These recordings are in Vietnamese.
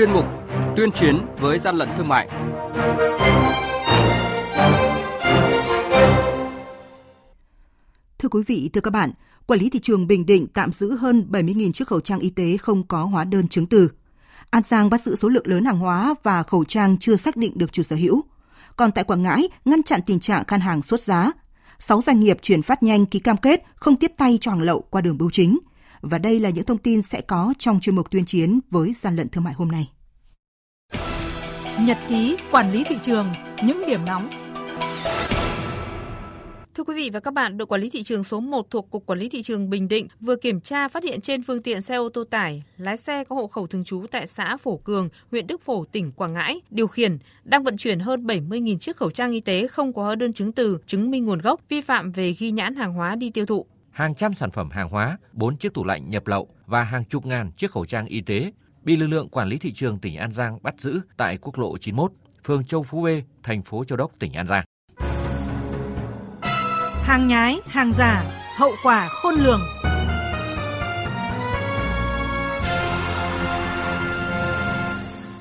chuyên mục Tuyên chiến với gian lận thương mại. Thưa quý vị, thưa các bạn, Quản lý thị trường Bình Định tạm giữ hơn 70.000 chiếc khẩu trang y tế không có hóa đơn chứng từ. An Giang bắt giữ số lượng lớn hàng hóa và khẩu trang chưa xác định được chủ sở hữu. Còn tại Quảng Ngãi, ngăn chặn tình trạng khan hàng sốt giá. 6 doanh nghiệp chuyển phát nhanh ký cam kết không tiếp tay cho hàng lậu qua đường bưu chính. Và đây là những thông tin sẽ có trong chuyên mục tuyên chiến với gian lận thương mại hôm nay. Nhật ký quản lý thị trường, những điểm nóng Thưa quý vị và các bạn, đội quản lý thị trường số 1 thuộc Cục Quản lý Thị trường Bình Định vừa kiểm tra phát hiện trên phương tiện xe ô tô tải, lái xe có hộ khẩu thường trú tại xã Phổ Cường, huyện Đức Phổ, tỉnh Quảng Ngãi, điều khiển, đang vận chuyển hơn 70.000 chiếc khẩu trang y tế không có hóa đơn chứng từ, chứng minh nguồn gốc, vi phạm về ghi nhãn hàng hóa đi tiêu thụ. Hàng trăm sản phẩm hàng hóa, 4 chiếc tủ lạnh nhập lậu và hàng chục ngàn chiếc khẩu trang y tế bị lực lượng quản lý thị trường tỉnh An Giang bắt giữ tại quốc lộ 91, phường Châu Phú B, thành phố Châu Đốc, tỉnh An Giang hàng nhái, hàng giả, hậu quả khôn lường.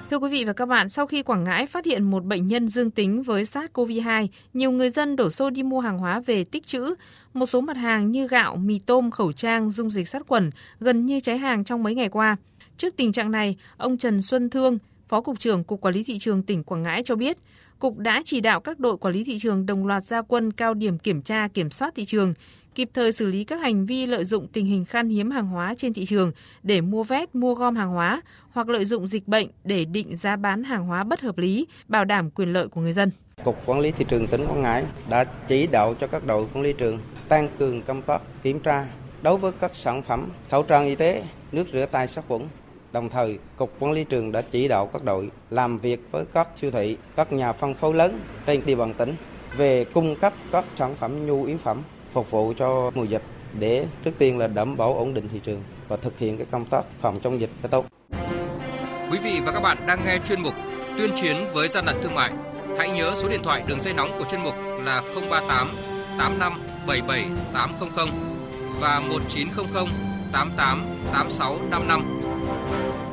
Thưa quý vị và các bạn, sau khi Quảng Ngãi phát hiện một bệnh nhân dương tính với SARS-CoV-2, nhiều người dân đổ xô đi mua hàng hóa về tích trữ. Một số mặt hàng như gạo, mì tôm, khẩu trang, dung dịch sát khuẩn gần như cháy hàng trong mấy ngày qua. Trước tình trạng này, ông Trần Xuân Thương, Phó Cục trưởng Cục Quản lý Thị trường tỉnh Quảng Ngãi cho biết, Cục đã chỉ đạo các đội quản lý thị trường đồng loạt gia quân cao điểm kiểm tra kiểm soát thị trường, kịp thời xử lý các hành vi lợi dụng tình hình khan hiếm hàng hóa trên thị trường để mua vét, mua gom hàng hóa hoặc lợi dụng dịch bệnh để định giá bán hàng hóa bất hợp lý, bảo đảm quyền lợi của người dân. Cục Quản lý thị trường tỉnh Quảng Ngãi đã chỉ đạo cho các đội quản lý trường tăng cường công tác kiểm tra đối với các sản phẩm khẩu trang y tế, nước rửa tay sát khuẩn, Đồng thời, Cục Quản lý trường đã chỉ đạo các đội làm việc với các siêu thị, các nhà phân phối lớn trên địa bàn tỉnh về cung cấp các sản phẩm nhu yếu phẩm phục vụ cho mùa dịch để trước tiên là đảm bảo ổn định thị trường và thực hiện cái công tác phòng chống dịch cho tốt. Quý vị và các bạn đang nghe chuyên mục Tuyên chiến với gian lận thương mại. Hãy nhớ số điện thoại đường dây nóng của chuyên mục là 038 85 77 800 và 1900 88 86 55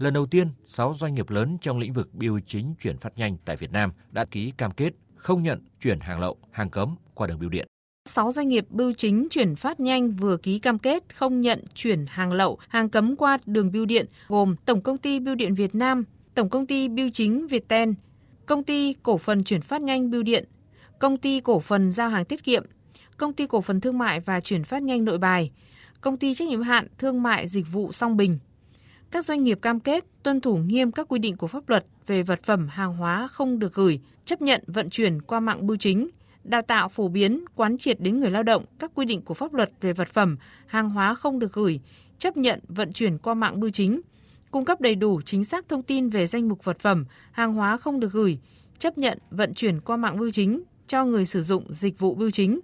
Lần đầu tiên, 6 doanh nghiệp lớn trong lĩnh vực bưu chính chuyển phát nhanh tại Việt Nam đã ký cam kết không nhận chuyển hàng lậu, hàng cấm qua đường bưu điện. 6 doanh nghiệp bưu chính chuyển phát nhanh vừa ký cam kết không nhận chuyển hàng lậu, hàng cấm qua đường bưu điện gồm Tổng công ty Bưu điện Việt Nam, Tổng công ty Bưu chính Viettel, Công ty Cổ phần chuyển phát nhanh Bưu điện, Công ty Cổ phần giao hàng tiết kiệm, Công ty Cổ phần thương mại và chuyển phát nhanh Nội Bài, Công ty trách nhiệm hạn thương mại dịch vụ Song Bình các doanh nghiệp cam kết tuân thủ nghiêm các quy định của pháp luật về vật phẩm hàng hóa không được gửi, chấp nhận vận chuyển qua mạng bưu chính, đào tạo phổ biến, quán triệt đến người lao động các quy định của pháp luật về vật phẩm, hàng hóa không được gửi, chấp nhận vận chuyển qua mạng bưu chính, cung cấp đầy đủ chính xác thông tin về danh mục vật phẩm, hàng hóa không được gửi, chấp nhận vận chuyển qua mạng bưu chính cho người sử dụng dịch vụ bưu chính,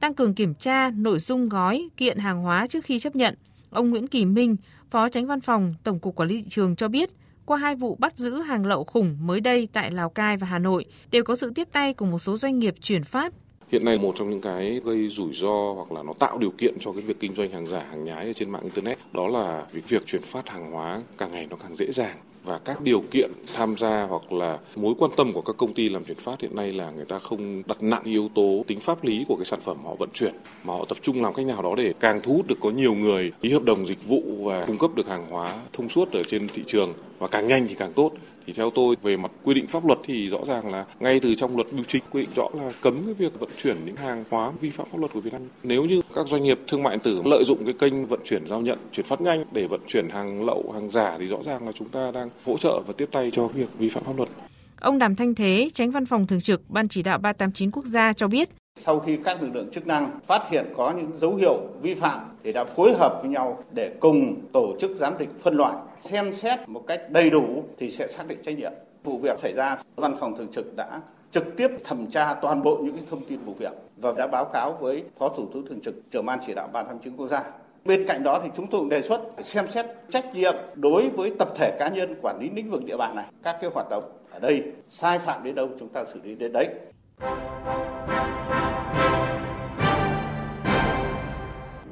tăng cường kiểm tra nội dung gói kiện hàng hóa trước khi chấp nhận. Ông Nguyễn Kỳ Minh, Phó Tránh Văn phòng Tổng cục Quản lý thị trường cho biết, qua hai vụ bắt giữ hàng lậu khủng mới đây tại Lào Cai và Hà Nội đều có sự tiếp tay của một số doanh nghiệp chuyển phát. Hiện nay một trong những cái gây rủi ro hoặc là nó tạo điều kiện cho cái việc kinh doanh hàng giả, hàng nhái ở trên mạng internet. Đó là việc việc chuyển phát hàng hóa càng ngày nó càng dễ dàng và các điều kiện tham gia hoặc là mối quan tâm của các công ty làm chuyển phát hiện nay là người ta không đặt nặng yếu tố tính pháp lý của cái sản phẩm họ vận chuyển, mà họ tập trung làm cách nào đó để càng thu hút được có nhiều người ký hợp đồng dịch vụ và cung cấp được hàng hóa thông suốt ở trên thị trường và càng nhanh thì càng tốt thì theo tôi về mặt quy định pháp luật thì rõ ràng là ngay từ trong luật bưu chính quy định rõ là cấm cái việc vận chuyển những hàng hóa vi phạm pháp luật của Việt Nam. Nếu như các doanh nghiệp thương mại điện tử lợi dụng cái kênh vận chuyển giao nhận, chuyển phát nhanh để vận chuyển hàng lậu, hàng giả thì rõ ràng là chúng ta đang hỗ trợ và tiếp tay cho việc vi phạm pháp luật. Ông Đàm Thanh Thế, tránh văn phòng thường trực Ban chỉ đạo 389 quốc gia cho biết, sau khi các lực lượng chức năng phát hiện có những dấu hiệu vi phạm thì đã phối hợp với nhau để cùng tổ chức giám định phân loại, xem xét một cách đầy đủ thì sẽ xác định trách nhiệm. Vụ việc xảy ra, văn phòng thường trực đã trực tiếp thẩm tra toàn bộ những thông tin vụ việc và đã báo cáo với Phó Thủ tướng Thường trực, trưởng ban chỉ đạo ban tham chứng quốc gia. Bên cạnh đó thì chúng tôi cũng đề xuất xem xét trách nhiệm đối với tập thể cá nhân quản lý lĩnh vực địa bàn này. Các cái hoạt động ở đây sai phạm đến đâu chúng ta xử lý đến đấy.